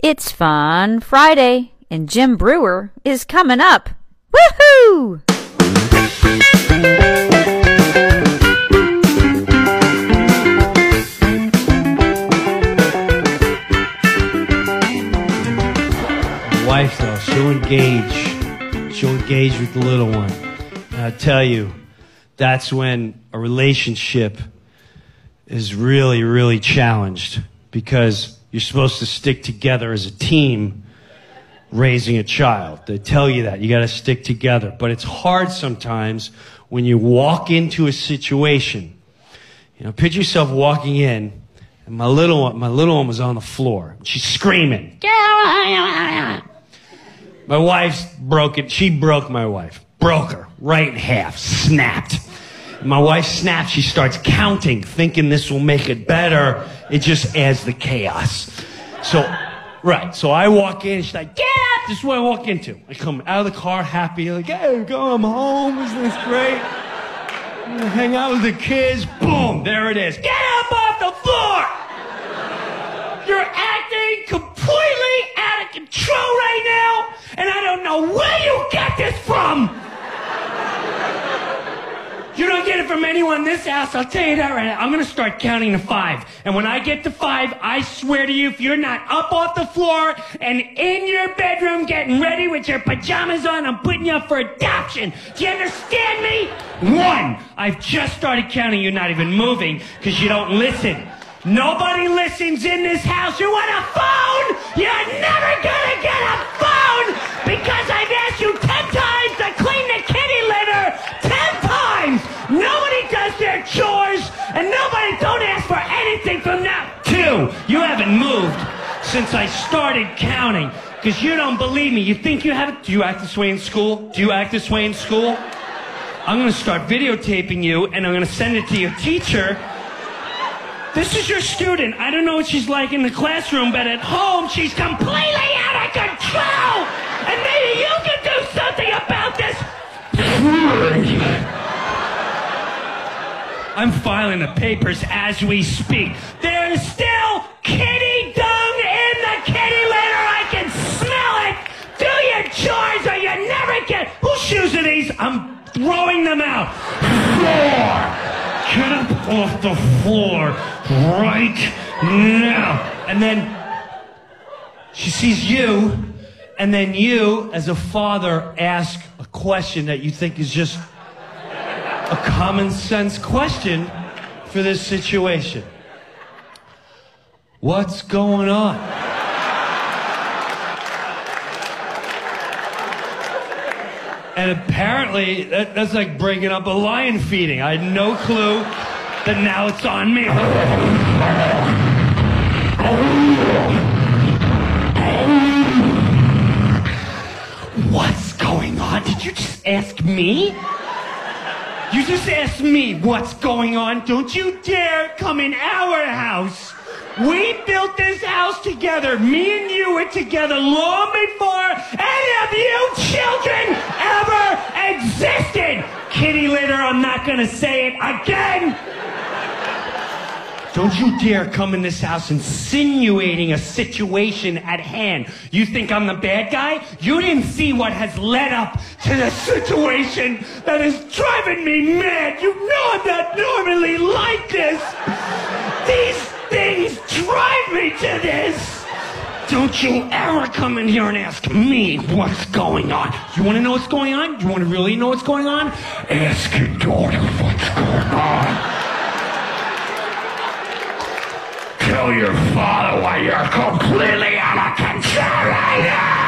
It's Fun Friday, and Jim Breuer is coming up. Woohoo! wife though, she'll engage. She'll engage with the little one. And I tell you, that's when a relationship is really, really challenged because you're supposed to stick together as a team raising a child. They tell you that. You gotta stick together. But it's hard sometimes when you walk into a situation. You know, picture yourself walking in and my little one, my little one was on the floor. She's screaming. My wife's broken. She broke my wife. Broke her right in half. Snapped. My wife snaps. She starts counting, thinking this will make it better. It just adds the chaos. So, right. So I walk in. She's like, "Get up!" This is what I walk into. I come out of the car happy, like, "Hey, go, I'm home. Isn't this great?" Hang out with the kids. Boom! There it is. Get up off the floor! You're anyone in this house, I'll tell you that right now. I'm gonna start counting to five. And when I get to five, I swear to you, if you're not up off the floor and in your bedroom getting ready with your pajamas on, I'm putting you up for adoption. Do you understand me? One. I've just started counting, you're not even moving, because you don't listen. Nobody listens in this house. You want a phone? You're never gonna get a phone because I've asked you ten times to clean the kitty since I started counting because you don't believe me. You think you have? it? Do you act this way in school? Do you act this way in school? I'm gonna start videotaping you, and I'm gonna send it to your teacher. This is your student. I don't know what she's like in the classroom, but at home, she's completely out of control. And maybe you can do something about this. I'm filing the papers as we speak. There is still them out. Get up off the floor right now. And then she sees you, and then you, as a father, ask a question that you think is just a common sense question for this situation. What's going on? And apparently, that, that's like breaking up a lion feeding. I had no clue that now it's on me. What's going on? Did you just ask me? You just asked me what's going on. Don't you dare come in our house. We built this house together. Me and you were together long before any of you children gonna say it again. Don't you dare come in this house insinuating a situation at hand. You think I'm the bad guy? You didn't see what has led up to the situation that is driving me mad. Don't you ever come in here and ask me what's going on. You want to know what's going on? You want to really know what's going on? Ask your daughter what's going on. Tell your father why you're completely out of control right now.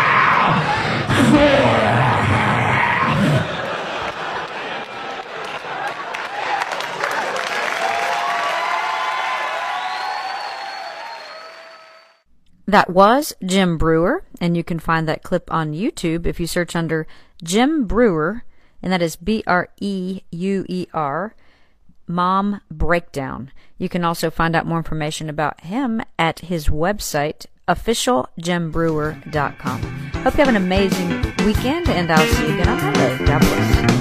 That was Jim Breuer, and you can find that clip on YouTube if you search under Jim Breuer, and that is B R E U E R, Mom Breakdown. You can also find out more information about him at his website, officialjimbreuer.com. Hope you have an amazing weekend, and I'll see you again on Monday. God bless.